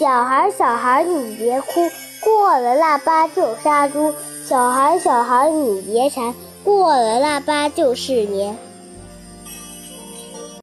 小孩小孩你别哭，过了腊八就杀猪。小孩小孩你别馋，过了腊八就是年。